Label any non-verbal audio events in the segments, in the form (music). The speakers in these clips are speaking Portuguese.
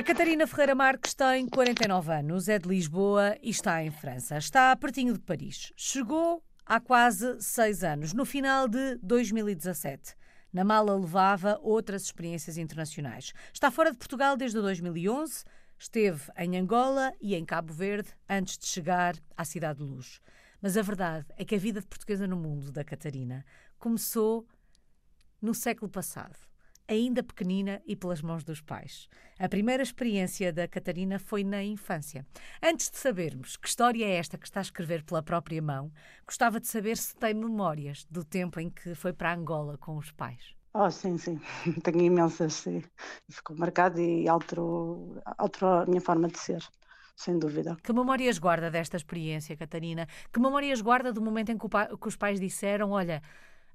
A Catarina Ferreira Marques tem 49 anos, é de Lisboa e está em França. Está pertinho de Paris. Chegou há quase seis anos, no final de 2017. Na mala levava outras experiências internacionais. Está fora de Portugal desde 2011, esteve em Angola e em Cabo Verde antes de chegar à Cidade de Luz. Mas a verdade é que a vida de portuguesa no mundo da Catarina começou no século passado, ainda pequenina e pelas mãos dos pais. A primeira experiência da Catarina foi na infância. Antes de sabermos que história é esta que está a escrever pela própria mão, gostava de saber se tem memórias do tempo em que foi para Angola com os pais. Oh, sim, sim, (laughs) tenho imensas, sim. Ficou marcado e alterou, alterou a minha forma de ser sem dúvida. Que memórias guarda desta experiência, Catarina? Que memórias guarda do momento em que, que os pais disseram: Olha,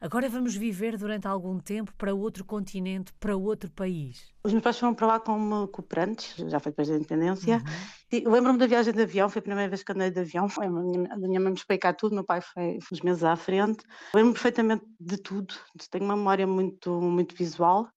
Agora vamos viver durante algum tempo para outro continente, para outro país. Os meus pais foram para lá como cooperantes, já foi depois da independência. Uhum. Lembro-me da viagem de avião, foi a primeira vez que andei de avião. A minha, a minha mãe me explicar tudo, meu pai foi, foi uns meses à frente. Lembro-me perfeitamente de tudo, tenho uma memória muito, muito visual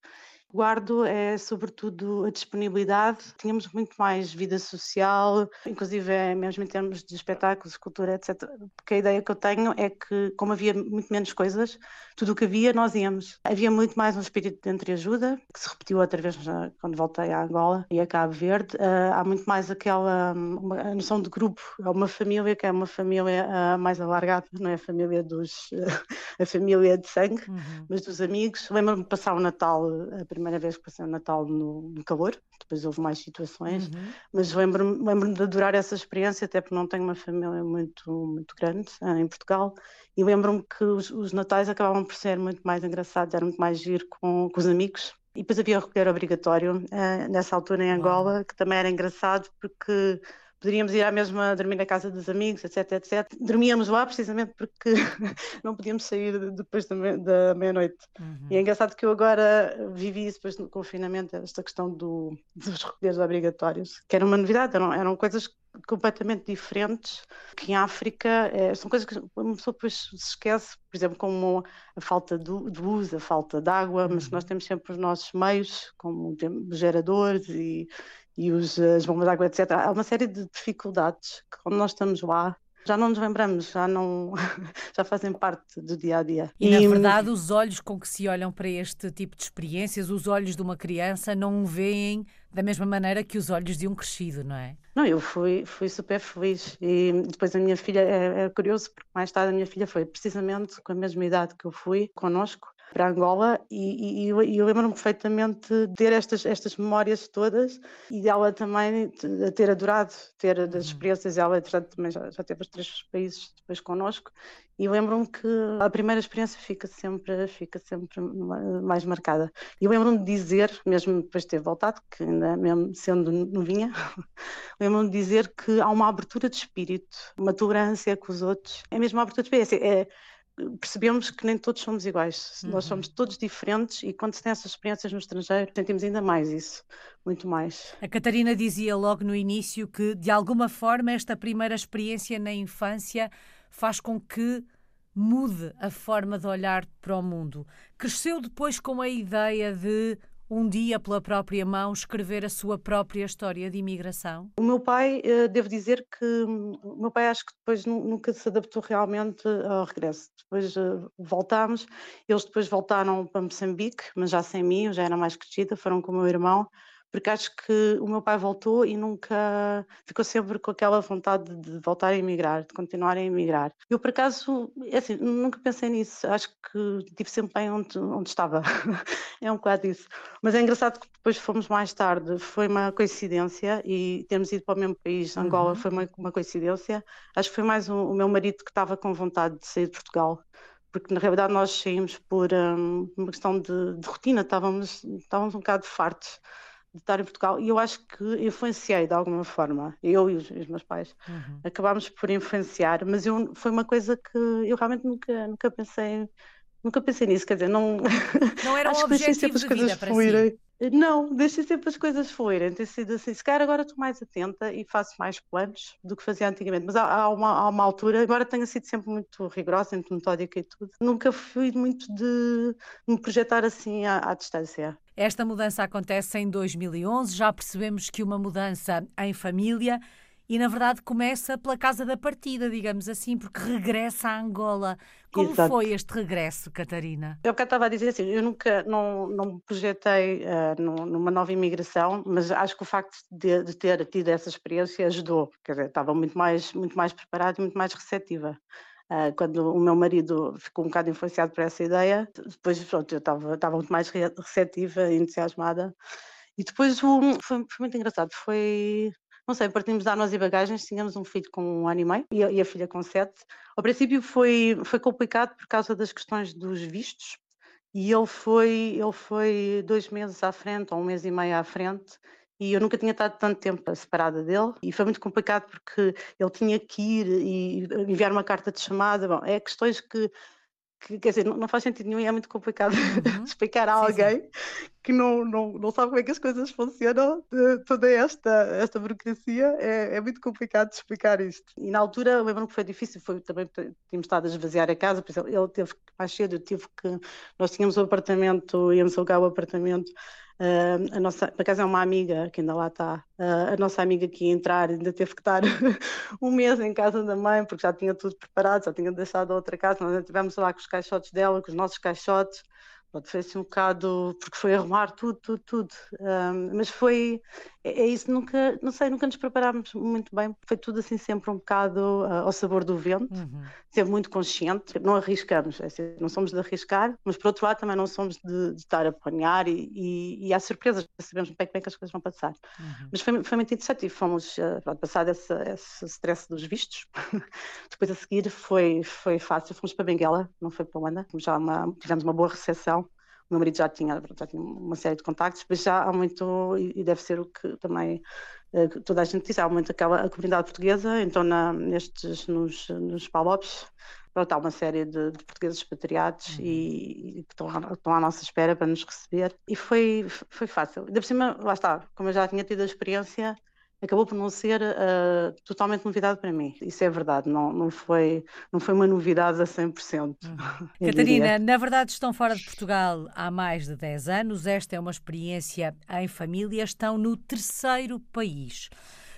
Guardo é sobretudo a disponibilidade. Tínhamos muito mais vida social, inclusive é, mesmo em termos de espetáculos, cultura, etc. Porque a ideia que eu tenho é que, como havia muito menos coisas, tudo o que havia nós íamos. Havia muito mais um espírito de entreajuda, que se repetiu outra vez quando voltei à Angola e a Cabo Verde. Uh, há muito mais aquela uma, a noção de grupo. É uma família que é uma família uh, mais alargada, não é a família dos (laughs) a família de sangue, uhum. mas dos amigos. Lembro-me de passar o Natal a primeira vez que passei o Natal no, no calor, depois houve mais situações, uhum. mas lembro-me lembro de adorar essa experiência, até porque não tenho uma família muito, muito grande uh, em Portugal, e lembro-me que os, os, Natais acabavam por ser muito mais engraçados, era muito mais giro com, com os amigos, e depois havia o recolher obrigatório uh, nessa altura em Angola, que também era engraçado porque poderíamos ir à mesma dormir na casa dos amigos, etc, etc. Dormíamos lá precisamente porque (laughs) não podíamos sair depois da meia-noite. Uhum. E é engraçado que eu agora vivi isso depois do confinamento, esta questão do, dos recolheres obrigatórios, que era uma novidade, eram, eram coisas completamente diferentes que em África é, são coisas que uma pessoa depois se esquece, por exemplo, como a falta de, de luz, a falta de água, mas uhum. nós temos sempre os nossos meios, como geradores e, e os, as bombas de água, etc. Há uma série de dificuldades que quando nós estamos lá já não nos lembramos, já não (laughs) já fazem parte do dia a dia. E, e, na verdade, os olhos com que se olham para este tipo de experiências, os olhos de uma criança não veem da mesma maneira que os olhos de um crescido, não é? Não, eu fui, fui super feliz e depois a minha filha, é, é curioso porque mais tarde a minha filha foi precisamente com a mesma idade que eu fui connosco para Angola e, e, e eu lembro-me perfeitamente de ter estas, estas memórias todas e dela também ter adorado ter das uhum. experiências, ela entretanto também já, já teve os três países depois connosco e lembro-me que a primeira experiência fica sempre, fica sempre mais marcada. E lembro-me de dizer, mesmo depois de ter voltado, que ainda mesmo sendo novinha, (laughs) lembro-me de dizer que há uma abertura de espírito, uma tolerância com os outros, é mesmo uma abertura de espírito, é, é percebemos que nem todos somos iguais, uhum. nós somos todos diferentes e quando se tem essas experiências no estrangeiro sentimos ainda mais isso, muito mais. A Catarina dizia logo no início que de alguma forma esta primeira experiência na infância faz com que mude a forma de olhar para o mundo. Cresceu depois com a ideia de um dia, pela própria mão, escrever a sua própria história de imigração? O meu pai, eh, devo dizer que o meu pai acho que depois nunca se adaptou realmente ao regresso. Depois eh, voltámos, eles depois voltaram para Moçambique, mas já sem mim, eu já era mais crescida, foram com o meu irmão porque acho que o meu pai voltou e nunca ficou sempre com aquela vontade de voltar a emigrar, de continuar a emigrar. Eu, por acaso, é assim, nunca pensei nisso, acho que estive sempre bem onde, onde estava, (laughs) é um bocado isso. Mas é engraçado que depois fomos mais tarde, foi uma coincidência e termos ido para o mesmo país, Angola, uhum. foi uma, uma, coincidência. Acho que foi mais um, o meu marido que estava com vontade de sair de Portugal porque na realidade nós saímos por um, uma questão de, de, rotina, estávamos, estávamos um bocado fartos de estar em Portugal e eu acho que influenciei de alguma forma, eu e os, os meus pais, uhum. acabámos por influenciar, mas eu, foi uma coisa que eu realmente nunca, nunca pensei nunca pensei nisso, quer dizer, não não era (laughs) um objetivo de vida para fluírem. si. Não, deixei sempre as coisas fluírem, tem sido assim, se calhar agora estou mais atenta e faço mais planos do que fazia antigamente, mas há, há, uma, há uma altura, embora tenha sido sempre muito rigorosa, muito metódica e tudo, nunca fui muito de me projetar assim à, à distância. Esta mudança acontece em 2011, já percebemos que uma mudança em família e, na verdade, começa pela casa da partida, digamos assim, porque regressa a Angola. Como Exato. foi este regresso, Catarina? Eu estava a dizer assim, eu nunca não, não me projetei uh, numa nova imigração, mas acho que o facto de, de, ter tido essa experiência ajudou, quer dizer, estava muito mais, muito mais preparada e muito mais receptiva. Uh, quando o meu marido ficou um bocado influenciado por essa ideia, depois pronto, eu estava, estava muito mais receptiva e entusiasmada. E depois um, foi, foi, muito engraçado, foi não sei, partimos de nós e bagagens, tínhamos um filho com um ano e meio e a, e a filha com sete. Ao princípio foi, foi complicado por causa das questões dos vistos, e ele foi, ele foi dois meses à frente, ou um mês e meio à frente, e eu nunca tinha estado tanto tempo separada dele, e foi muito complicado porque ele tinha que ir e enviar uma carta de chamada. Bom, é questões que que quer dizer, não, não, faz sentido nenhum e é muito complicado uhum. (laughs) explicar a alguém sim. Que não, não, não sabe como é que as coisas funcionam, de, toda esta, esta burocracia, é, é muito complicado de explicar isto. E na altura, lembro-me que foi difícil, foi também, tínhamos estado a esvaziar a casa, por exemplo, ele teve mais cedo, eu tive que, nós tínhamos um apartamento, íamos alugar o apartamento, Uh, a nossa, por acaso é uma amiga que ainda lá está, uh, a nossa amiga que ia entrar ainda teve que estar (laughs) um mês em casa da mãe, porque já tinha tudo preparado, já tinha deixado a outra casa, nós estivemos lá com os caixotes dela, com os nossos caixotes, Pronto, foi assim um bocado, porque foi arrumar tudo, tudo, tudo. Um, mas foi, é, é, isso, nunca, não sei, nunca nos preparámos muito bem, foi tudo assim sempre um bocado uh, ao sabor do vento, uhum. sempre muito consciente, não arriscamos, é assim, não somos de arriscar, mas por outro lado também não somos de, de estar a planear e, e, e há surpresas, sabemos bem como é que as coisas vão passar. Uhum. Mas foi, foi muito interessante e fomos, uh, passado esse, esse stress dos vistos, (laughs) depois a seguir foi, foi fácil, fomos para Benguela, não foi para Luanda, já uma, tivemos uma boa recepção o meu marido já tinha, já tinha uma série de contactos, mas já há muito, e deve ser o que também eh, toda a gente diz, há muito aquela a comunidade portuguesa, então na, nestes, nos, nos PALOPs, pronto, há uma série de, de portugueses expatriados uhum. e, e, que estão, estão à nossa espera para nos receber, e foi, foi fácil. Ainda por cima, lá está, como eu já tinha tido a experiência, acabou por não ser uh, totalmente novidade para mim. Isso é verdade, não, não, foi, não foi uma novidade a 100%. Uhum. (laughs) Catarina, na verdade estão fora de Portugal há mais de 10 anos, esta é uma experiência em família, estão no terceiro país.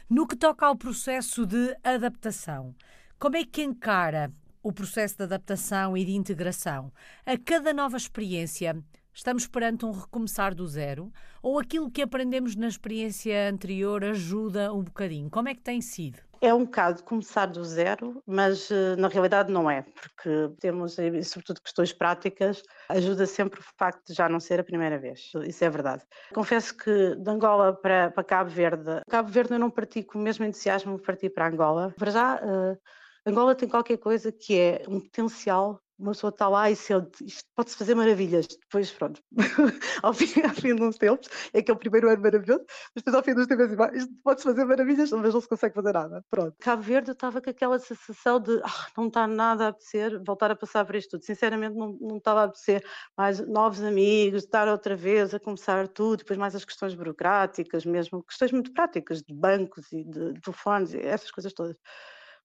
No que toca ao processo de adaptação, como é que encara o processo de adaptação e de integração? A cada nova experiência, Estamos perante um recomeçar do zero? Ou aquilo que aprendemos na experiência anterior ajuda um bocadinho? Como é que tem sido? É um bocado começar do zero, mas eh, na realidade não é, porque temos, sobretudo, questões práticas, ajuda sempre o facto de já não ser a primeira vez. Isso é verdade. Confesso que de Angola para, para Cabo Verde, Cabo Verde eu não parti com o mesmo entusiasmo que parti para Angola. Para já, uh, Angola tem qualquer coisa que é um potencial uma pessoa está lá e isto pode-se fazer maravilhas. Depois, pronto, (laughs) ao, fim, ao fim de uns tempos, é que é o primeiro ano maravilhoso, mas depois ao fim dos tempos, assim, isto pode-se fazer maravilhas, mas não se consegue fazer nada. Pronto. Cabo Verde, eu estava com aquela sensação de ah, não está nada a apetecer voltar a passar por isto tudo. Sinceramente, não, não estava a apetecer mais novos amigos, estar outra vez a começar tudo, depois mais as questões burocráticas, mesmo questões muito práticas de bancos e de, de telefones, essas coisas todas.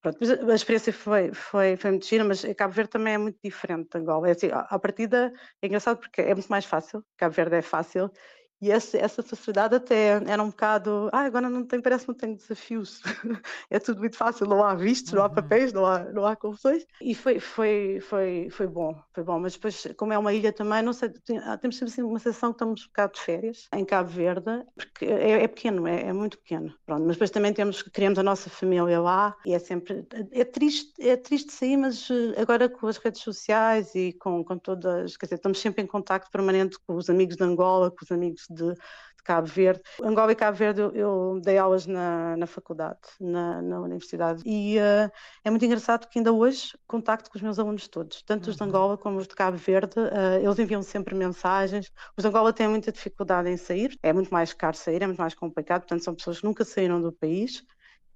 Pronto, a experiência foi, foi, foi muito gira, mas Cabo Verde também é muito diferente de Angola. É assim, à partida é engraçado porque é muito mais fácil, Cabo Verde é fácil e esse, essa facilidade até era um bocado, ah, agora não tem, parece que não tenho desafios, (laughs) é tudo muito fácil, não há vistos, não há uhum. papéis, não há, não há confusões. E foi, foi, foi, foi bom, foi bom. Mas depois, como é uma ilha também, não sei, ah, temos sempre assim, uma sensação que estamos um bocado de férias em Cabo Verde, porque é, é pequeno, é, é, muito pequeno. Pronto, mas depois também temos, criamos a nossa família lá e é sempre, é triste, é triste sair, mas eh, agora com as redes sociais e com, com todas, quer dizer, estamos sempre em contacto permanente com os amigos de Angola, com os amigos de, de Cabo Verde. Angola e Cabo Verde eu, eu dei aulas na, na faculdade, na, na universidade, e uh, é muito engraçado que ainda hoje contacto com os meus alunos todos, tanto os de uhum. Angola como os de Cabo Verde, uh, eles enviam sempre mensagens. Os de Angola têm muita dificuldade em sair, é muito mais caro sair, é muito mais complicado, portanto são pessoas que nunca saíram do país,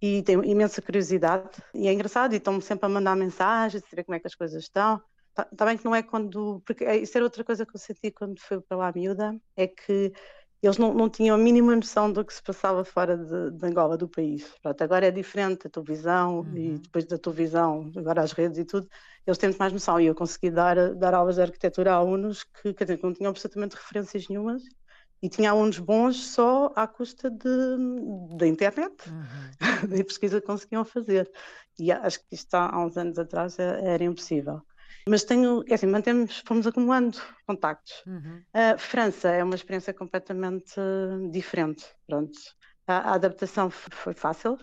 e têm imensa curiosidade e é engraçado e estão-me sempre a mandar mensagens, saber como é que as coisas estão. Está tá bem que não é quando. Porque é, isso era outra coisa que eu senti quando fui para lá a miúda, é que eles não, não tinham a mínima noção do que se passava fora de, de Angola, do país. Pronto, agora é diferente a televisão uhum. e depois da televisão, agora as redes e tudo, eles têm mais noção. E eu consegui dar, dar aulas de arquitetura a alunos que, quer dizer, que não tinham absolutamente referências nenhumas E tinha alunos bons só à custa da internet, uhum. (laughs) da pesquisa que conseguiam fazer. E acho que isto há, uns anos atrás era, era impossível. Mas tenho, é assim, mantemos, fomos acumulando contactos. Uhum. A França é uma experiência completamente diferente. Pronto. A, a adaptação foi fácil,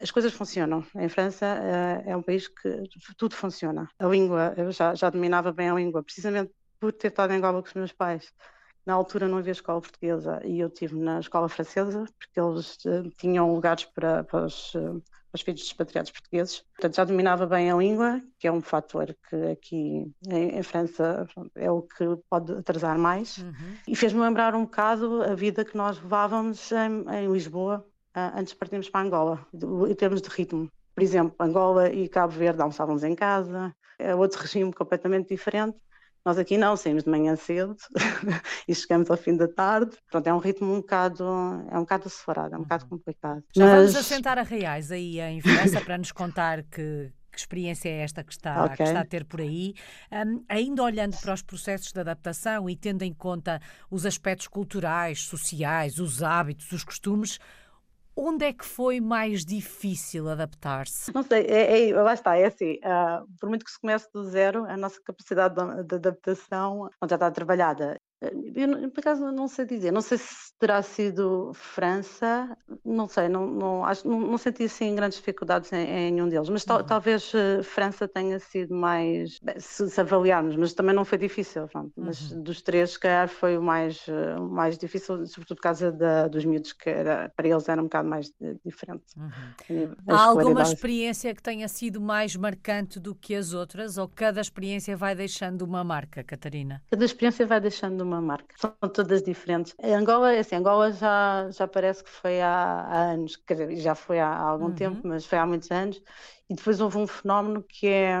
as coisas funcionam. Em França é, é um país que tudo funciona. A língua, eu já, já dominava bem a língua, precisamente por ter estado em Angola com os meus pais. Na altura não havia escola portuguesa e eu tive na escola francesa, porque eles uh, tinham lugares para, para os, uh, os filhos dos expatriados portugueses. Portanto, já dominava bem a língua, que é um fator que aqui em, em França é o que pode atrasar mais. Uhum. E fez-me lembrar um bocado a vida que nós levávamos em, em Lisboa, antes de partirmos para Angola, em termos de ritmo. Por exemplo, Angola e Cabo Verde almoçávamos em casa, é outro regime completamente diferente. Nós aqui não, saímos de manhã cedo (laughs) e chegamos ao fim da tarde. Pronto, é um ritmo um bocado, é um bocado acelerado, é um bocado uhum. complicado. Já Mas... vamos assentar a Reais aí em França para nos contar que, que experiência é esta que está, okay. que está a ter por aí? Um, ainda olhando para os processos de adaptação e tendo em conta os aspectos culturais, sociais, os hábitos, os costumes, Onde é que foi mais difícil adaptar-se? Não sei, é, é, lá está, é assim, uh, por muito que se comece do zero, a nossa capacidade de, de adaptação já está trabalhada. Eu, por acaso, não sei dizer. Não sei se terá sido França, não sei, não, não, acho, não, não senti assim grandes dificuldades em, em nenhum deles, mas uhum. talvez uh, França tenha sido mais, se, se, avaliarmos, mas também não foi difícil. Pronto. Mas uhum. dos três, se calhar, foi o mais, uh, mais difícil, sobretudo por causa da, dos miúdos, que era, para eles era um bocado mais diferente. Uhum. Há alguma experiência que tenha sido mais marcante do que as outras, ou cada experiência vai deixando uma marca, Catarina? Cada experiência vai deixando uma marca. São todas diferentes. A Angola, é assim, Angola já, já parece que foi há, há anos, quer dizer, já foi há, há algum uhum. tempo, mas foi há muitos anos. E depois houve um fenómeno que é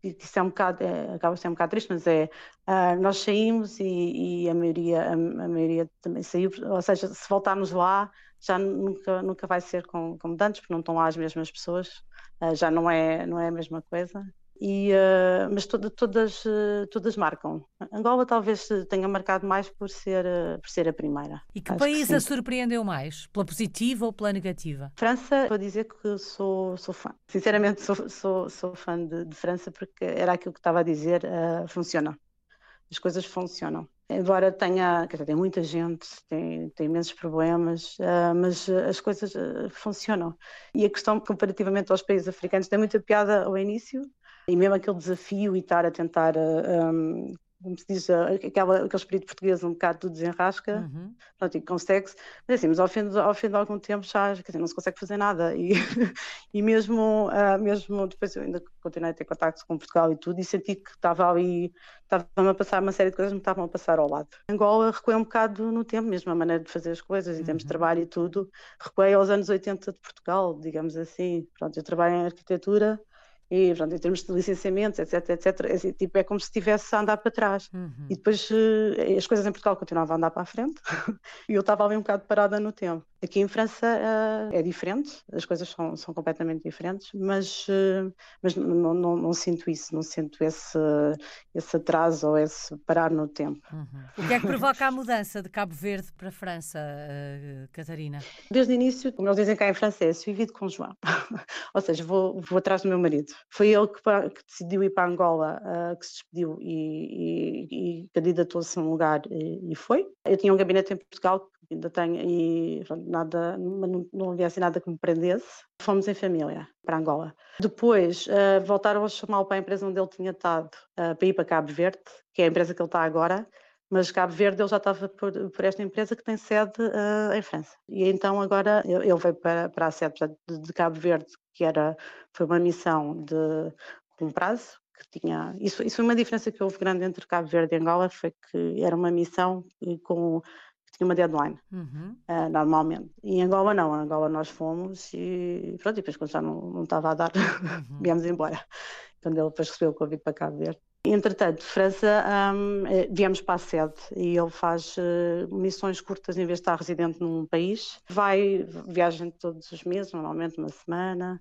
que isso é um bocado, é, acaba ser um bocado triste, mas é uh, nós saímos e, e, a maioria a, a, maioria também saiu, ou seja, se voltarmos lá já nunca nunca vai ser como, como antes, porque não estão lá as mesmas pessoas, uh, já não é não é a mesma coisa e, uh, mas toda, todas, uh, todas marcam. Angola talvez tenha marcado mais por ser, uh, por ser a primeira. E que Acho país que a surpreendeu mais? Pela positiva ou pela negativa? França, vou dizer que sou, sou fã. Sinceramente, sou, sou, sou fã de, de França porque era aquilo que estava a dizer, funciona. As coisas funcionam. Embora tenha, dizer, tem muita gente, tem, tem imensos problemas, mas as coisas funcionam. E a questão, comparativamente aos países africanos, tem muita piada ao início, e mesmo aquele desafio e estar a tentar, um, como se diz, aquela, aquele espírito português um bocado do desenrasca, uhum. pronto, e consegue-se, mas assim, mas ao fim, de, ao fim de algum tempo já dizer, não se consegue fazer nada e, (laughs) e mesmo, uh, mesmo depois eu ainda continuei a ter contacto com Portugal e tudo e senti que estava ali, estava-me a passar uma série de coisas que me estavam a passar ao lado. Angola recuei um bocado no tempo, mesmo a maneira de fazer as coisas, em termos de uhum. trabalho e tudo, recuei aos anos 80 de Portugal, digamos assim, pronto, eu trabalho em arquitetura, e pronto, em termos de licenciamentos, etc, etc, é, assim, tipo, é como se estivesse a andar para trás. Uhum. E depois uh, as coisas em Portugal continuavam a andar para a frente (laughs) e eu estava ali um bocado parada no tempo. Aqui em França uh, é diferente, as coisas são, são completamente diferentes, mas, uh, mas não, não, não, sinto isso, não sinto esse, esse atraso ou esse parar no tempo. Uhum. O que é que provoca a mudança de Cabo Verde para a França, Catarina? Desde o início, como eles dizem cá em França, é com João, (laughs) ou seja, vou, vou atrás do meu marido. Foi ele que, que decidiu ir para Angola, uh, que se despediu e, e, e candidatou-se a um lugar e, e, foi. Eu tinha um gabinete em Portugal, ainda tenho, e nada, não, não havia assim nada que me prendesse. Fomos em família para Angola. Depois uh, voltaram a chamá-lo para a empresa onde ele tinha estado, uh, para ir para Cabo Verde, que é a empresa que ele está agora mas Cabo Verde ele já estava por, por esta empresa que tem sede uh, em França. E então agora ele veio para, para a sede de, de, Cabo Verde, que era, foi uma missão de um prazo, que tinha, isso, isso foi uma diferença que houve grande entre Cabo Verde e Angola, foi que era uma missão com que tinha uma deadline, uhum. uh, normalmente. E em Angola não, em Angola nós fomos e pronto, e depois quando já não, não estava a dar, uhum. (laughs) viemos embora. Quando ele depois recebeu o convite para Cabo Verde. Entretanto, França, um, eh, viemos para a sede e ele faz uh, missões curtas em vez de estar residente num país. Vai, viaja todos os meses, normalmente uma semana,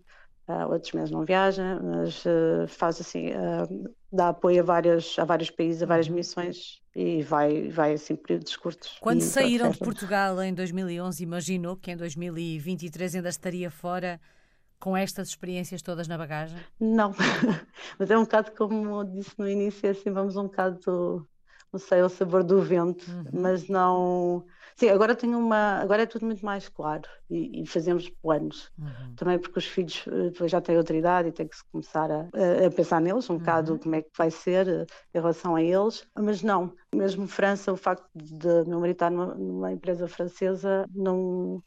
uh, outros meses não viaja, mas uh, faz assim, uh, dá apoio a, várias, a vários países, a várias uhum. missões e vai, vai assim períodos curtos. Quando saíram de Portugal em 2011, imaginou que em 2023 ainda estaria fora com estas experiências todas na bagagem? Não, (laughs) mas é um bocado como disse no início, é assim, vamos um bocado, não sei, ao sabor do vento, uhum. mas não Sim, agora tenho uma, agora é tudo muito mais claro e, e fazemos planos. Uhum. Também porque os filhos eh, depois já têm outra idade e tem que se começar a, a pensar neles um uhum. bocado como é que vai ser eh, em relação a eles. Mas não, mesmo França, o facto de meu marido estar numa, numa empresa francesa não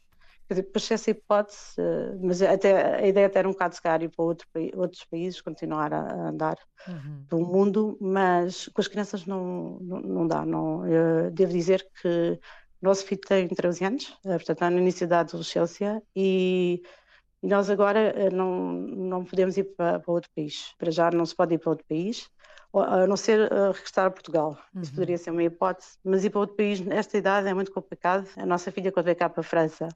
Quer dizer, depois essa hipótese, eh, mas até, a ideia até era um bocado de calhar ir para outro, outros países, continuar a, andar uhum. pelo mundo, mas com as crianças não, não, não dá. Não, devo dizer que nosso filho tem 13 anos, eh, portanto está no início da adolescência e, e nós agora eh, não, não podemos ir para, para, outro país. Para já não se pode ir para outro país, a não ser uh, regressar a Portugal. Uhum. Isso poderia ser uma hipótese, mas ir para outro país nesta idade é muito complicado. A nossa filha, quando veio cá para a França,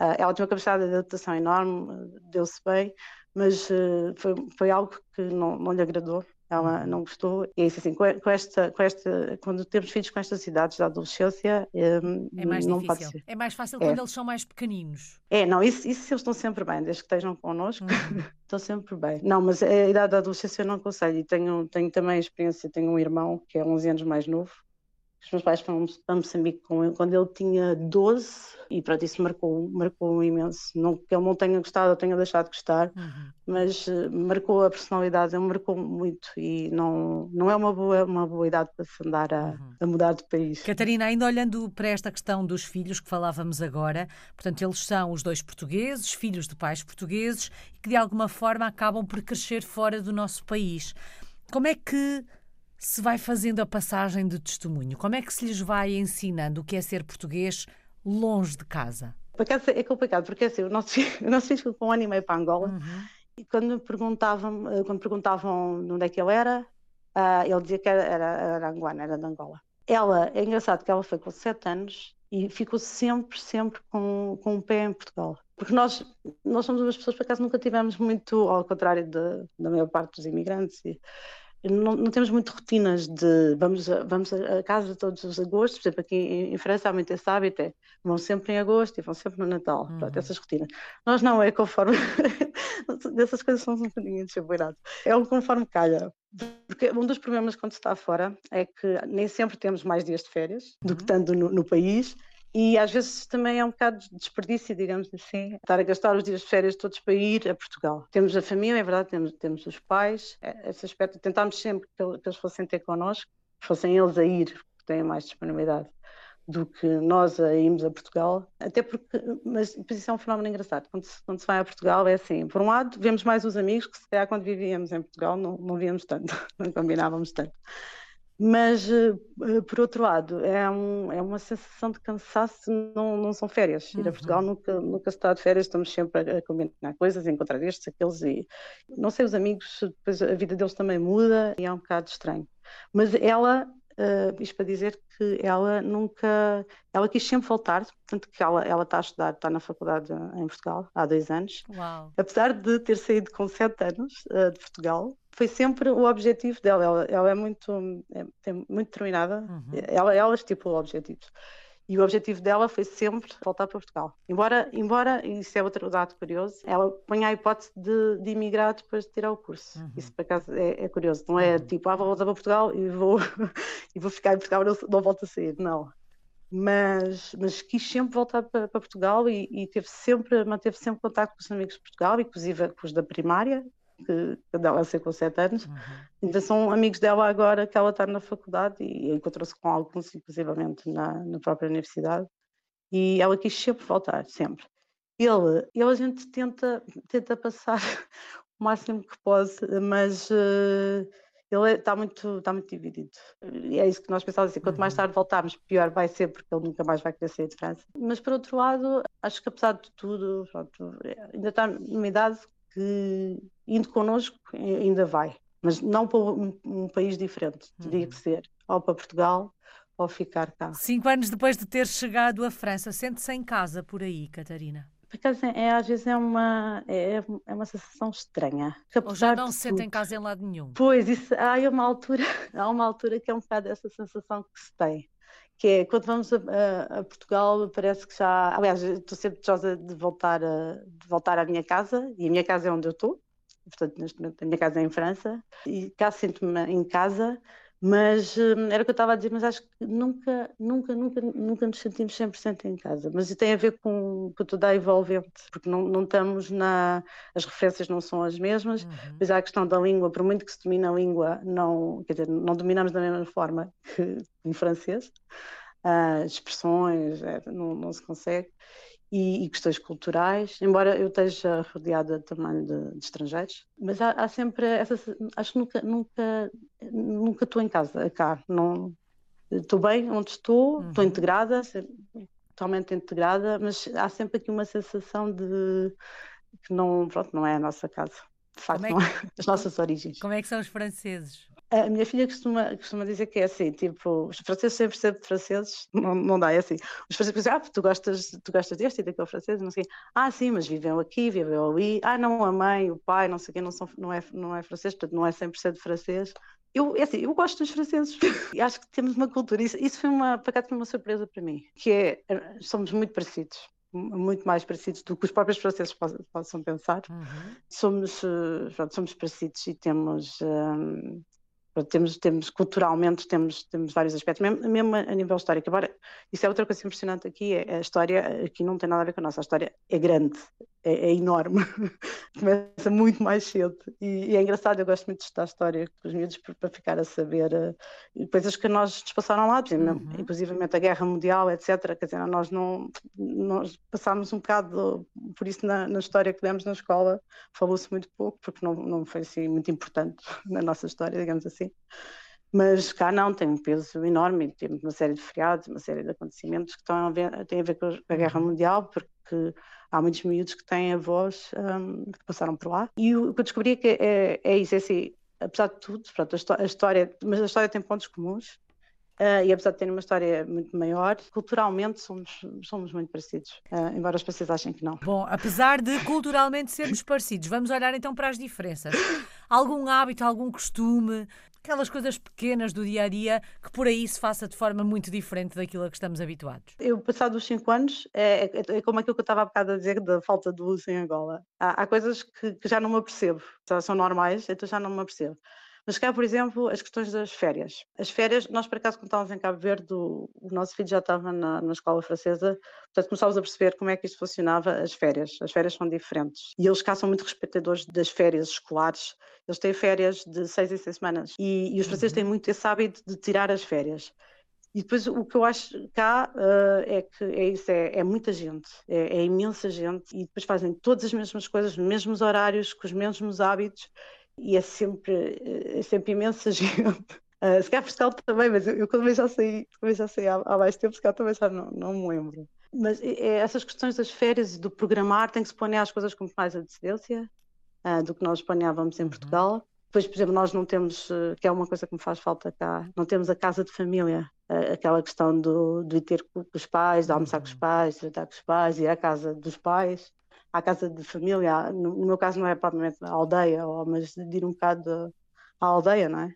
uh, ela tinha uma capacidade de adaptação enorme, deu-se bem, mas uh, foi, foi algo que não, não lhe agradou ela não gostou. E é isso assim, com esta, com esta, quando temos filhos com estas idades da adolescência, hum, é mais não difícil. Pode ser. É mais fácil é. quando eles são mais pequeninos. É, não, isso, isso eles estão sempre bem, desde que estejam connosco, uhum. (laughs) estão sempre bem. Não, mas a idade da adolescência eu não aconselho. E tenho, tenho também a experiência, tenho um irmão que é 11 anos mais novo, os meus pais foram para Moçambique quando ele tinha 12 e pronto, isso marcou, marcou imenso. Não que ele não tenha gostado ou tenha deixado de gostar, uhum. mas uh, marcou a personalidade, ele marcou muito e não, não é uma boa, uma boa idade para se andar a, uhum. a mudar de país. Catarina, ainda olhando para esta questão dos filhos que falávamos agora, portanto, eles são os dois portugueses, filhos de pais portugueses, que de alguma forma acabam por crescer fora do nosso país. Como é que se vai fazendo a passagem de testemunho? Como é que se lhes vai ensinando o que é ser português longe de casa? É complicado, porque assim, o nosso filho, (laughs) o nosso filho ficou com um ano e meio para Angola uhum. e quando perguntavam, eh, quando perguntavam de onde é que ele era, uh, ele dizia que era, era, era anguana, era de Angola. Ela, é engraçado que ela foi com sete anos e ficou sempre, sempre com, com um pé em Portugal. Porque nós, nós somos umas pessoas, por acaso, nunca tivemos muito, ao contrário de, da maior parte dos imigrantes, e, não, não, temos muito rotinas de vamos a, vamos a casa todos os agostos, por exemplo, aqui em, em França há muito esse hábito, é, vão sempre em agosto e vão sempre no Natal, uhum. pronto, essas rotinas. Nós não, é conforme, (laughs) essas coisas são um bocadinho deschabeiradas, é o conforme calha. Porque um dos problemas quando se está fora é que nem sempre temos mais dias de férias do que estando no, no país e às vezes também é um bocado de desperdício, digamos assim, estar a gastar os dias de férias todos para ir a Portugal. Temos a família, é verdade, temos, temos os pais, é, esse aspecto, tentámos sempre que, eles fossem ter connosco, fossem eles a ir, porque têm mais disponibilidade do que nós a irmos a Portugal, até porque, mas isso é um fenómeno engraçado, quando se, quando se vai a Portugal é assim, por um lado vemos mais os amigos que se calhar quando vivíamos em Portugal não, não víamos tanto, (laughs) não combinávamos tanto, mas, eh, eh, por outro lado, é, um, é uma sensação de cansaço, não, não são férias. Ir a Portugal uhum. nunca, nunca se está de férias, estamos sempre a, a combinar coisas, a encontrar estes, aqueles, e não sei, os amigos, depois a vida deles também muda e é um bocado estranho. Mas ela, uh, isto para dizer que ela nunca, ela quis sempre voltar, portanto que ela, ela está a estudar, está na faculdade em Portugal há dois anos, Uau. apesar de ter saído com sete anos uh, de Portugal, foi sempre o objetivo dela. Ela, ela é muito, é, é muito determinada, uhum. ela, ela estipula objetivos. E o objetivo dela foi sempre voltar para Portugal. Embora, embora isso é outro dado curioso, ela põe a hipótese de, de emigrar depois de tirar o curso. Uhum. Isso, por acaso, é, é curioso. Não é uhum. tipo, ah, vou voltar para Portugal e vou, (laughs) e vou ficar em Portugal e não, não volto a sair. Não. Mas, mas quis sempre voltar para, para Portugal e, e, teve sempre, manteve sempre contato com os amigos de Portugal, inclusive com os da primária, que, ela nasceu com 7 anos. Uhum. Então são amigos dela agora que ela está na faculdade e encontrou-se com alguns, inclusivamente na, na própria universidade. E ela quis sempre voltar, sempre. Ele, ele a gente tenta, tenta passar (laughs) o máximo que pode, mas uh, ele está muito, está muito dividido. E é isso que nós pensávamos assim, quanto mais uhum. tarde voltarmos, pior vai ser, porque ele nunca mais vai querer sair de França. Mas por outro lado, acho que apesar de tudo, pronto, ainda está numa idade que indo connosco ainda vai, mas não para um, um país diferente, teria que uhum. ser ou para Portugal ou ficar cá. Cinco anos depois de ter chegado à França, sente-se em casa por aí, Catarina? Por acaso, é, às vezes é uma, é, é uma sensação estranha. Ou já não se sente em casa em lado nenhum. Pois, isso, há uma altura, (laughs) há uma altura que é um bocado essa sensação que se tem. Que é quando vamos a, a, a Portugal, parece que já. Aliás, estou sempre desejosa de voltar, a, de voltar à minha casa, e a minha casa é onde eu estou, portanto, neste momento, a minha casa é em França, e cá sinto-me em casa, mas hum, era o que eu estava a dizer, mas acho que nunca, nunca, nunca, nunca nos sentimos 100% em casa. Mas isso tem a ver com, com tudo a envolvente, porque não, não estamos na. As referências não são as mesmas, uhum. pois há a questão da língua, por muito que se domine a língua, não, quer dizer, não dominamos da mesma forma que em francês. Uh, expressões, é, não, não se consegue e, e, questões culturais, embora eu esteja rodeada também de, de estrangeiros, mas há, há, sempre essa, acho que nunca, nunca, nunca estou em casa cá, não estou bem onde estou, uhum. estou integrada, totalmente integrada, mas há sempre aqui uma sensação de que não, pronto, não é a nossa casa, de facto, é que, não é as nossas origens. Como é que são os franceses? A minha filha costuma, costuma dizer que é assim, tipo, os franceses sempre sempre franceses, não, não dá, é assim. Os franceses dizem, ah, tu gostas, tu gostas deste e daquele francês, não sei Ah, sim, mas vivem aqui, vivem ali. Ah, não, a mãe, o pai, não sei quem, não, são, não, é, não é francês, portanto não é 100% francês. Eu, é assim, eu gosto dos franceses (laughs) e acho que temos uma cultura, isso, isso foi uma, para cá foi uma surpresa para mim, que é, somos muito parecidos muito mais parecidos do que os próprios franceses possam pensar. Uhum. Somos, eh, pronto, somos parecidos e temos um, temos, temos culturalmente temos, temos vários aspectos, mesmo, mesmo, a nível histórico. Agora, isso é outra coisa impressionante aqui, é a história aqui não tem nada a ver com a nossa, a história é grande, é, é enorme, (laughs) começa muito mais cedo e, e, é engraçado, eu gosto muito de estudar a história com os miúdos para ficar a saber uh, coisas que nós nos passaram lá, uhum. inclusive a Guerra Mundial, etc. Quer dizer, nós não nós passámos um bocado por isso na, na história que demos na escola, falou-se muito pouco, porque não, não foi assim muito importante (laughs) na nossa história, digamos assim. Mas cá não, tem um peso enorme, temos uma série de feriados, uma série de acontecimentos que estão a ver, têm a ver com a Guerra uhum. Mundial, porque há muitos miúdos que têm avós um, que passaram por lá. E o que eu descobri é que é, é isso, é assim, apesar de tudo, pronto, a, história, mas a história tem pontos comuns, Uh, e apesar de terem uma história muito maior, culturalmente somos, somos muito parecidos, uh, embora os franceses achem que não. Bom, apesar de culturalmente sermos parecidos, vamos olhar então para as diferenças. Algum hábito, algum costume, aquelas coisas pequenas do dia a dia que por aí se faça de forma muito diferente daquilo a que estamos habituados? Eu, passado os cinco anos, é, é, é como aquilo que eu estava há bocado a dizer da falta de luz em Angola. Há, há coisas que, que, já não me apercebo, são normais, então já não me apercebo. Mas cá, por exemplo, as questões das férias. As férias, nós por acaso, quando estávamos em Cabo Verde, o, o nosso filho já estava na, na, escola francesa, portanto começámos a perceber como é que isto funcionava, as férias. As férias são diferentes. E eles cá são muito respeitadores das férias escolares. Eles têm férias de seis em seis semanas. E, e os franceses têm uhum. muito esse hábito de tirar as férias. E depois o que eu acho cá uh, é que é isso, é, é muita gente, é, é, imensa gente e depois fazem todas as mesmas coisas, nos mesmos horários, com os mesmos hábitos e é sempre, é sempre imensa (laughs) gente. Uh, se calhar Portugal também, mas eu, eu também já sei, também já sei há, há mais tempo, se calhar também já não, não me lembro. Mas é, essas questões das férias e do programar tem que se planear as coisas com mais antecedência uh, do que nós planeávamos em uhum. Portugal. Depois, por exemplo, nós não temos, uh, que é uma coisa que me faz falta cá, não temos a casa de família, uh, aquela questão do, de ir ter com os pais, de almoçar com os uhum. pais, de jantar com os pais, ir à casa dos pais à casa de família, no, meu caso não é propriamente a aldeia, mas de ir um bocado à aldeia, não é?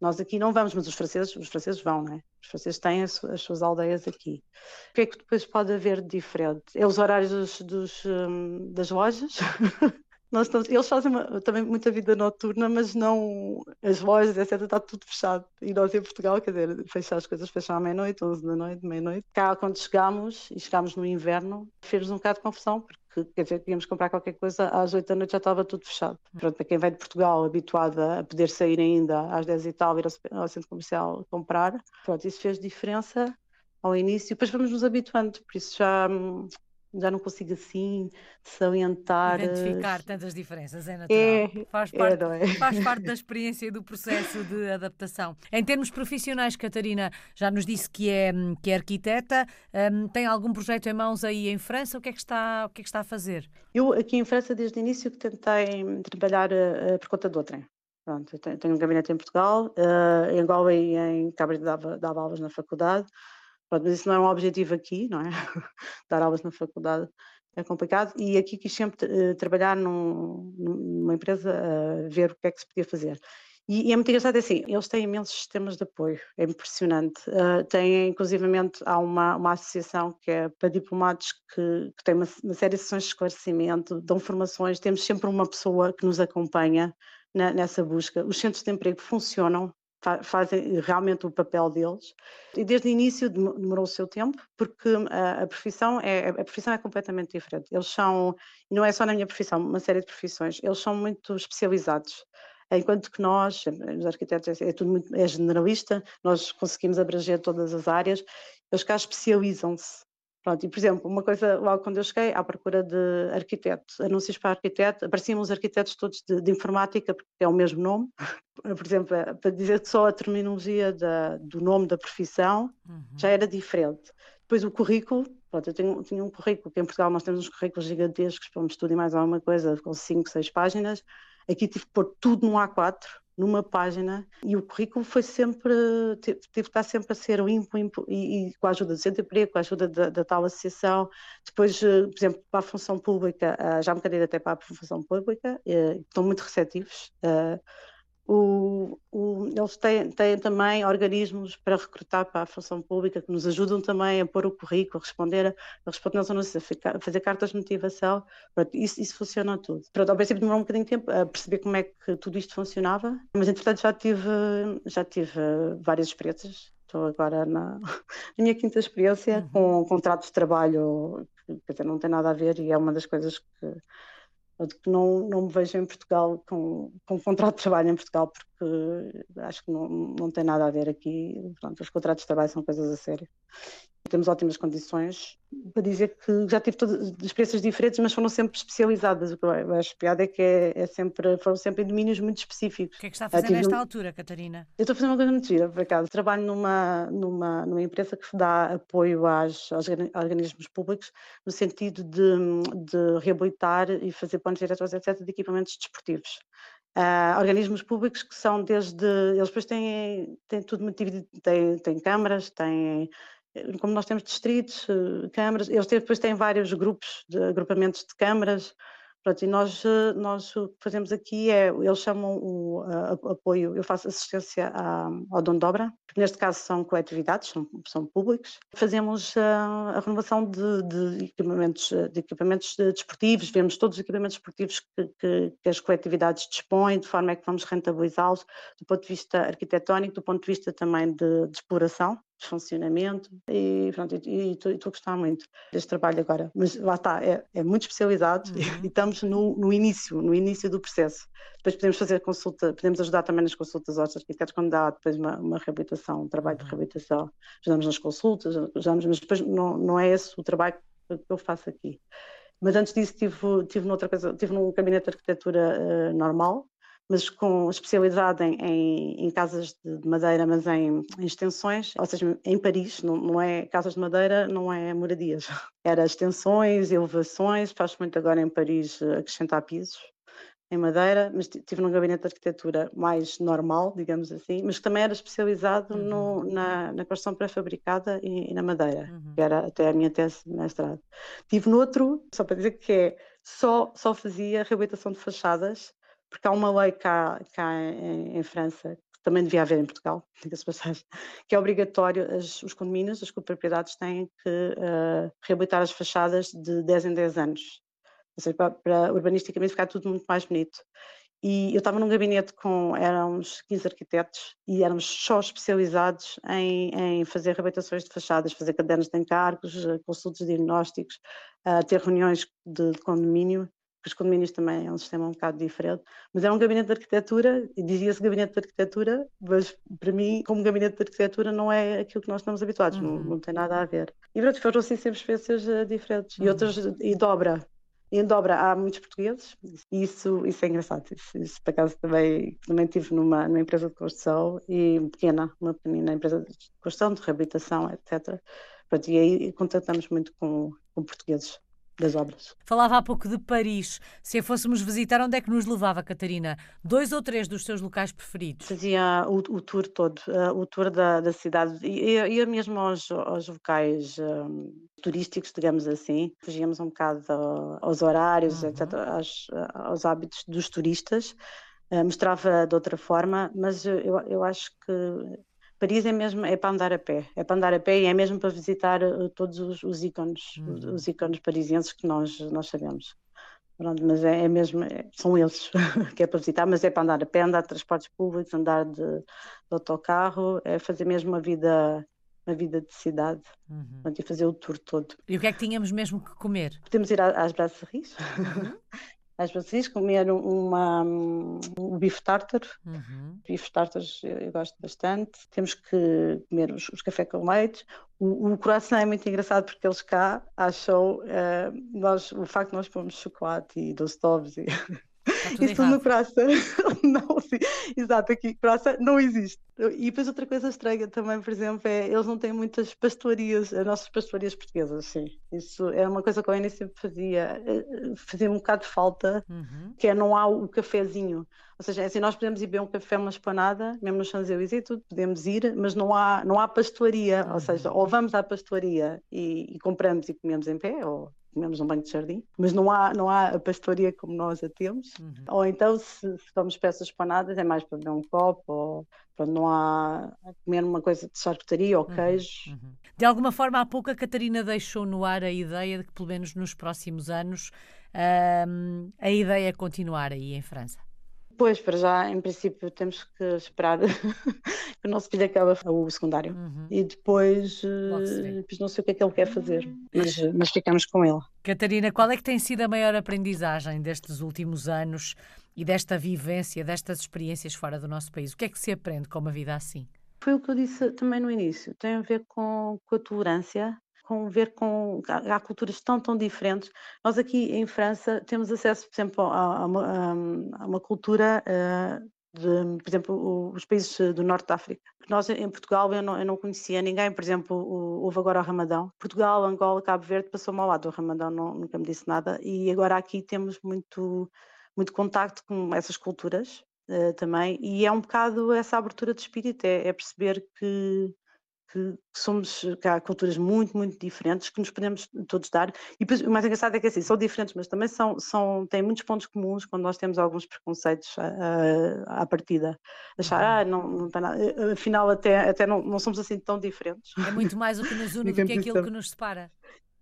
Nós aqui não vamos, mas os franceses, os franceses vão, não é? Os franceses têm as, as suas aldeias aqui. O que é que depois pode haver de diferente? É os horários dos, dos, um, das lojas. (laughs) Estamos, eles fazem uma, também muita vida noturna, mas não as lojas, etc. Está tudo fechado. E nós em Portugal, quer dizer, fechar as coisas fecham à meia-noite, 11 da noite, meia-noite. Cá, quando chegamos, e chegámos no inverno, fez um bocado de confusão, porque quer dizer, íamos comprar qualquer coisa, às 8 da noite já estava tudo fechado. Pronto, para quem vem de Portugal, habituado a poder sair ainda às 10 e tal, ir ao centro comercial comprar, pronto, isso fez diferença ao início, depois vamos nos habituando, por isso já hum, já não consigo assim salientar. Identificar tantas diferenças, é natural. É, faz, é, parte, é, é? faz parte da (laughs) experiência e do processo de adaptação. Em termos profissionais, Catarina já nos disse que é, que é arquiteta. Um, tem algum projeto em mãos aí em França? O que, é que está, o que é que está a fazer? Eu aqui em França, desde o início, que tentei trabalhar uh, por conta do outrem. Pronto, tenho um gabinete em Portugal, uh, em Angola e em Cabo dava, dava aulas na faculdade. Pronto, mas isso não é um objetivo aqui, não é? (laughs) Dar aulas na faculdade. é complicado e aqui quis sempre uh, trabalhar num, numa empresa a uh, ver o que é que se podia fazer. E, e, é muito engraçado, é assim, eles têm imensos sistemas de apoio, é impressionante. Uh, têm, inclusivamente, há uma, uma associação que é para diplomados que, que tem uma, uma, série de sessões de esclarecimento, dão formações, temos sempre uma pessoa que nos acompanha na, nessa busca. Os centros de emprego funcionam, fazem realmente o papel deles. E desde o início demorou o seu tempo, porque a, a, profissão é a profissão é completamente diferente. Eles são, não é só na minha profissão, uma série de profissões, eles são muito especializados. Enquanto que nós, os arquitetos, é tudo muito, é generalista, nós conseguimos abranger todas as áreas, eles cá especializam-se. Pronto, e por exemplo, uma coisa, logo quando eu cheguei à procura de arquiteto, anúncios para arquiteto, apareciam os arquitetos todos de, de, informática, porque é o mesmo nome. (laughs) Por exemplo, é, para dizer que só a terminologia da, do nome da profissão uhum. já era diferente. Depois o currículo, pronto, eu tenho, tinha um currículo, que em Portugal nós temos uns currículos gigantescos para um estudo e mais alguma coisa, com 5, 6 páginas. Aqui tive que pôr tudo num A4, numa página e o currículo foi sempre, teve, que estar sempre a ser limpo, limpo e, e, com a ajuda do Centro de Emprego, com a ajuda da, da, tal associação. Depois, eh, por exemplo, para a função pública, eh, já me candidatei para a função pública, eh, estão muito receptivos. O, o, eles têm, têm, também organismos para recrutar para a função pública que nos ajudam também a pôr o currículo, a responder, a, a responder aos anúncios, a fazer cartas de motivação. Pronto, isso, isso, funciona tudo. Pronto, ao princípio demorou um bocadinho de tempo a perceber como é que tudo isto funcionava, mas entretanto já tive, já tive várias experiências. Estou agora na, (laughs) na minha quinta experiência uhum. com contrato de trabalho, que não tem nada a ver e é uma das coisas que de que não, não me vejo em Portugal com, com contrato de trabalho em Portugal, acho que não, não tem nada a ver aqui. Pronto, os contratos de trabalho são coisas a sério. Temos ótimas condições para dizer que já tive todas experiências diferentes, mas foram sempre especializadas. O que eu acho piada é que é, é, sempre, foram sempre em domínios muito específicos. O que é que está a fazer nesta um... altura, Catarina? Eu estou a fazer uma coisa muito gira, por acaso. Trabalho numa, numa, numa empresa que dá apoio às, aos organismos públicos no sentido de, de reabilitar e fazer planos diretores, etc., de equipamentos desportivos. Uh, organismos públicos que são desde. Eles depois têm, têm tudo muito dividido, têm, têm câmaras, têm eh, como nós temos distritos, eh, câmaras, eles depois têm vários grupos, de agrupamentos de câmaras, Pronto, e nós, eh, nós o que fazemos aqui é, eles chamam o apoio, eu faço assistência à, ao dono de obra, que neste caso são coletividades, são, são públicos. Fazemos a, a renovação de, de, equipamentos, de equipamentos desportivos, vemos todos os equipamentos desportivos que, que, que as coletividades dispõem, de forma é que vamos rentabilizá-los do ponto de vista arquitetónico, do ponto de vista também de, de exploração de funcionamento e pronto, e estou a gostar muito deste trabalho agora, mas lá está, é, é muito especializado uhum. e, (laughs) estamos no, no, início, no início do processo. Depois podemos fazer consulta, podemos ajudar também nas consultas aos arquitetos quando dá depois uma, uma reabilitação, um trabalho de uhum. reabilitação, ajudamos nas consultas, ajudamos, mas depois não, não é esse o trabalho que eu faço aqui. Mas antes disso tive, tive noutra coisa, tive num gabinete de arquitetura uh, normal, mas com especialidade em, em, em casas de madeira, mas em, em, extensões, ou seja, em Paris, não, não, é casas de madeira, não é moradias. (laughs) Era extensões, elevações, faz muito agora em Paris eh, acrescentar pisos em madeira, mas tive num gabinete de arquitetura mais normal, digamos assim, mas que também era especializado uhum. no, na, na construção pré-fabricada e, e, na madeira, uhum. que era até a minha tese de mestrado. Tive noutro, só para dizer que é, só, só fazia reabilitação de fachadas porque há uma lei cá, cá em, em França que também devia haver em Portugal, (laughs) diga-se passagem, que é obrigatório, as, os condomínios, as copropriedades têm que uh, reabilitar as fachadas de 10 em 10 anos, seja, para, para urbanisticamente ficar tudo muito mais bonito. E eu estava num gabinete com, éramos 15 arquitetos e éramos só especializados em, em fazer reabilitações de fachadas, fazer cadernos de encargos, eh, consultas diagnósticos, uh, ter reuniões de, de condomínio os condomínios também é um sistema um bocado diferente, mas é um gabinete de arquitetura, e dizia-se gabinete de arquitetura, mas para mim, como gabinete de arquitetura, não é aquilo que nós estamos habituados, uhum. não, não, tem nada a ver. E pronto, foram assim sempre experiências uh, diferentes, uhum. e outras, e dobra. Em dobra há muitos portugueses, isso, isso é engraçado. Isso, isso por acaso também, também tive numa, numa empresa de construção, e pequena, uma pequena empresa de construção, de reabilitação, etc. Pronto, e aí contactamos muito com, com portugueses das obras. Falava há pouco de Paris. Se a fôssemos visitar, onde é que nos levava, Catarina? Dois ou três dos seus locais preferidos? Fazia o, o tour todo, uh, o tour da, da cidade. e Ia mesmo aos, aos locais um, turísticos, digamos assim. Fugíamos um bocado aos horários, uhum. etc., aos, aos hábitos dos turistas. Uh, mostrava de outra forma, mas eu, eu acho que Paris é mesmo é para andar a pé, é para andar a pé e é mesmo para visitar uh, todos os, os ícones, uhum. os ícones parisienses que nós, nós sabemos. Pronto, mas é, é mesmo, é, são eles (laughs) que é para visitar, mas é para andar a pé, andar de transportes públicos, andar de, de autocarro, é fazer mesmo uma vida uma vida de cidade uhum. Pronto, e fazer o tour todo. E o que é que tínhamos mesmo que comer? Podemos ir às brasseries, uhum. (laughs) às vezes comer uma, um bife tartar. Uhum. Bife tartar eu gosto bastante. Temos que comer os, os café com leite. O, o coração é muito engraçado porque eles cá acham uh, nós, o facto de nós pomos chocolate e doce de ovos e (laughs) Isso no praça, (laughs) não, sim, exato, aqui praça não existe. E depois outra coisa estranha também, por exemplo, é eles não têm muitas pastorias, as nossas pastorias portuguesas, sim. Isso é uma coisa que eu ainda sempre fazia, eh, fazia um bocado de falta, uhum. que é não há o cafezinho. Ou seja, é assim, nós podemos ir beber um café, uma espanada, mesmo no Champs-Élysées e tudo, podemos ir, mas não há, não há pastoria, uhum. ou seja, ou vamos à pastoria e, e compramos e comemos em pé, ou comemos um banho de jardim, mas não há, não há a pastoria como nós a temos. Uhum. Ou então, se, se formos peças panadas, é mais para beber um copo, ou para não há comer uma coisa de charcutaria ou uhum. queijo. Uhum. De alguma forma, há pouco a Catarina deixou no ar a ideia de que, pelo menos nos próximos anos, hum, a ideia é continuar aí em França. Pois, para já, em princípio, temos que esperar (laughs) que o nosso filho acabe o secundário. Uhum. E depois, eh, depois não sei o que é que ele quer fazer, mas, mas ficamos com ele. Catarina, qual é que tem sido a maior aprendizagem destes últimos anos e desta vivência, destas experiências fora do nosso país? O que é que se aprende com uma vida assim? Foi o que eu disse também no início, tem a ver com, com a tolerância com ver com há, culturas tão tão diferentes. Nós aqui em França temos acesso, por exemplo, a, a, uma, a uma, cultura uh, de, por exemplo, os países do norte da África. Nós em Portugal eu não, eu não conhecia ninguém, por exemplo, houve agora o Ramadão. Portugal, Angola, Cabo Verde passou mal lado do Ramadão, não, nunca me disse nada. E agora aqui temos muito muito contacto com essas culturas uh, também, e é um bocado essa abertura de espírito, é, é perceber que que somos, que há culturas muito, muito diferentes que nos podemos todos dar. E depois, o mais engraçado é que assim, são diferentes, mas também são, são, têm muitos pontos comuns quando nós temos alguns preconceitos à, à partida. Achar, uhum. ah, não, não tem nada. Eh, afinal, até, até não, não somos assim tão diferentes. É muito mais o que nos une (laughs) do que aquilo que nos separa.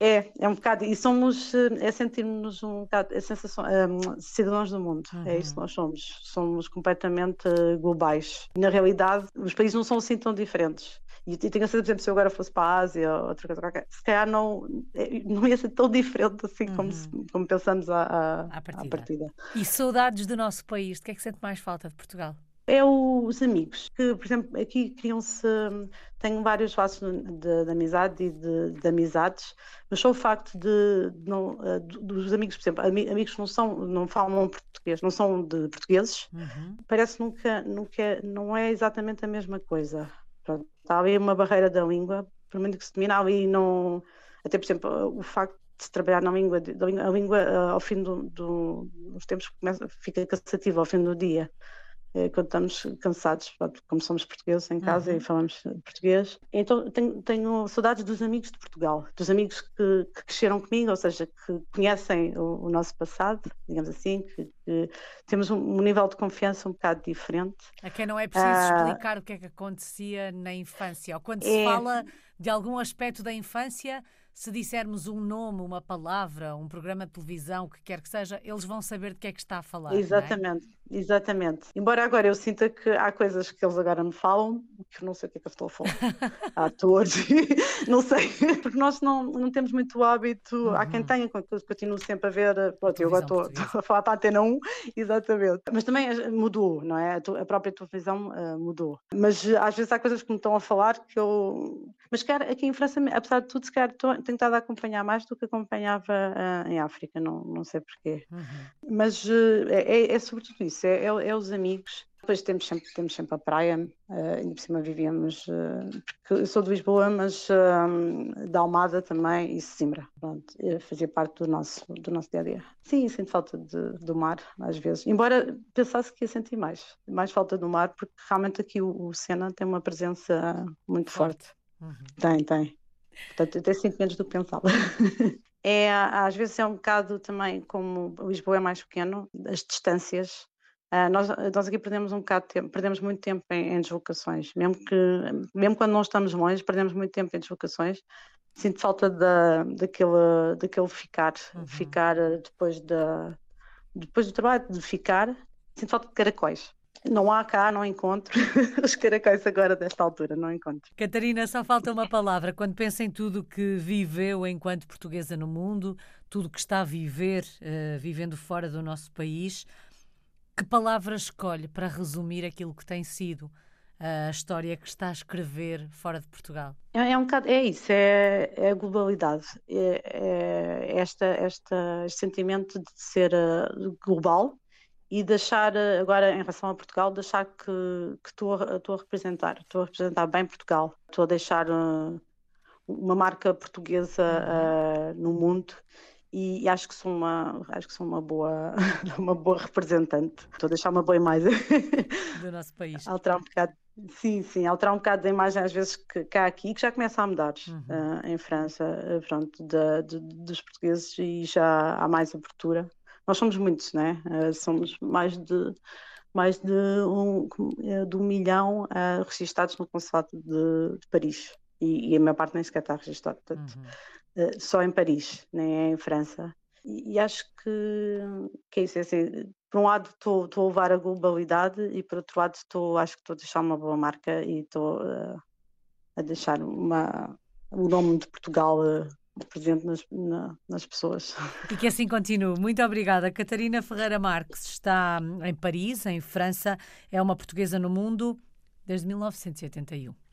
É, é um bocado, e somos, eh, é sentirmos um bocado, é sensação, um, cidadãos do mundo, uhum. é isso que uhum. nós somos, somos completamente globais. Na realidade, os países não são assim tão diferentes. E, e tenho a certeza, por exemplo, se eu agora fosse para a Ásia ou outra coisa qualquer, se calhar não, é, não ia ser tão diferente assim uhum. como, como pensamos à, à, à, partida. à, partida. E saudades do nosso país, de que é que sente mais falta de Portugal? É os amigos, que, por exemplo, aqui criam-se. Tenho vários laços de, de, amizade e de, de, amizades, mas só o facto de, de não, eh, dos amigos, por exemplo, amigos não são, não falam português, não são de portugueses, uhum. parece nunca, nunca, não é exatamente a mesma coisa. Pronto, está ali uma barreira da língua, por muito que se domina ali não. Até, por exemplo, o facto de se trabalhar na língua, a língua ao fim do, do, dos tempos começa, fica cansativa ao fim do dia. Eh, quando estamos cansados, como somos portugueses em casa uhum. e falamos português. Então tenho, tenho, saudades dos amigos de Portugal, dos amigos que, que cresceram comigo, ou seja, que conhecem o, o nosso passado, digamos assim, que, que, temos um, um, nível de confiança um bocado diferente. A quem não é preciso uh, explicar o que é que acontecia na infância, ou quando é, se fala de algum aspecto da infância, se dissermos um nome, uma palavra, um programa de televisão, o que quer que seja, eles vão saber de que é que está a falar. É? Exatamente, é? exatamente. Embora agora eu sinta que há coisas que eles agora me falam que eu não sei o que é que eu estou a falar. (laughs) há atores, (laughs) não sei, porque nós não, não temos muito hábito. Uhum. Há quem uhum. tenha, continuo sempre a ver. Pronto, eu agora estou, estou, a falar para a Antena 1, exatamente. Mas também eh, mudou, não é? A própria televisão uh, mudou. Mas eh, às vezes há coisas que me estão a falar que eu. Mas, cara, aqui em França, apesar de tudo, se calhar tenho estado a acompanhar mais do que acompanhava uh, em África, não, não sei porquê. Uhum. Mas uh, é, é, sobretudo isso, é, é, é, os amigos. depois temos sempre, temos sempre a praia, uh, ainda por cima vivíamos, porque eu sou de Lisboa, mas da Almada também e Simbra, pronto, fazia parte do nosso, do nosso dia a dia. Sim, sinto falta de, do mar, às vezes, embora pensasse que ia sentir mais, mais falta do mar, porque realmente aqui o, o Sena tem uma presença muito forte. forte. Uhum. Tem, tem. Portanto, até sinto menos do que pensava. (laughs) é, às vezes é um bocado também, como Lisboa é mais pequeno, as distâncias Uh, nós, nós, aqui perdemos um bocado de tempo, perdemos muito tempo em, em, deslocações, mesmo que mesmo quando não estamos longe, perdemos muito tempo em deslocações. Sinto falta da, daquele, daquele ficar, uhum. ficar ah, depois, da, depois do trabalho, de ficar. Sinto falta de caracóis. Não há cá, não encontro (laughs) os caracóis agora desta altura, não encontro. Catarina, só falta uma palavra. Quando pensa em tudo que viveu enquanto portuguesa no mundo, tudo que está a viver, uh, vivendo fora do nosso país, que palavra escolhe para resumir aquilo que tem sido a história que está a escrever fora de Portugal? É, é um bocado, é isso, é, é a globalidade, é, é esta, esta, este sentimento de ser uh, global e deixar, uh, agora em relação a Portugal, deixar que, estou, a, representar, estou a representar bem Portugal, estou a deixar uh, uma marca portuguesa uhum. no mundo e, e, acho que sou uma acho que sou uma boa (laughs) uma boa representante estou a deixar uma boa imagem do nosso país alterar um bocado sim sim alterar um bocado da imagem às vezes que cá aqui que já começa a mudar uhum. uh, em França uh, pronto de, de, dos portugueses e já há mais abertura nós somos muitos né uh, somos mais de mais de um, de um milhão registados no consulado de, de Paris e, e, a maior parte nem sequer está registrado portanto uhum eh, só em Paris, nem é em França. E, e acho que, que é isso. É assim, por um lado estou, estou a levar a globalidade e por outro lado estou, acho que estou a deixar uma boa marca e estou uh, a deixar uma, o nome de Portugal uh, presente nas, na, nas pessoas. E que assim continue. Muito obrigada. Catarina Ferreira Marques está em Paris, em França, é uma portuguesa no mundo desde 1981.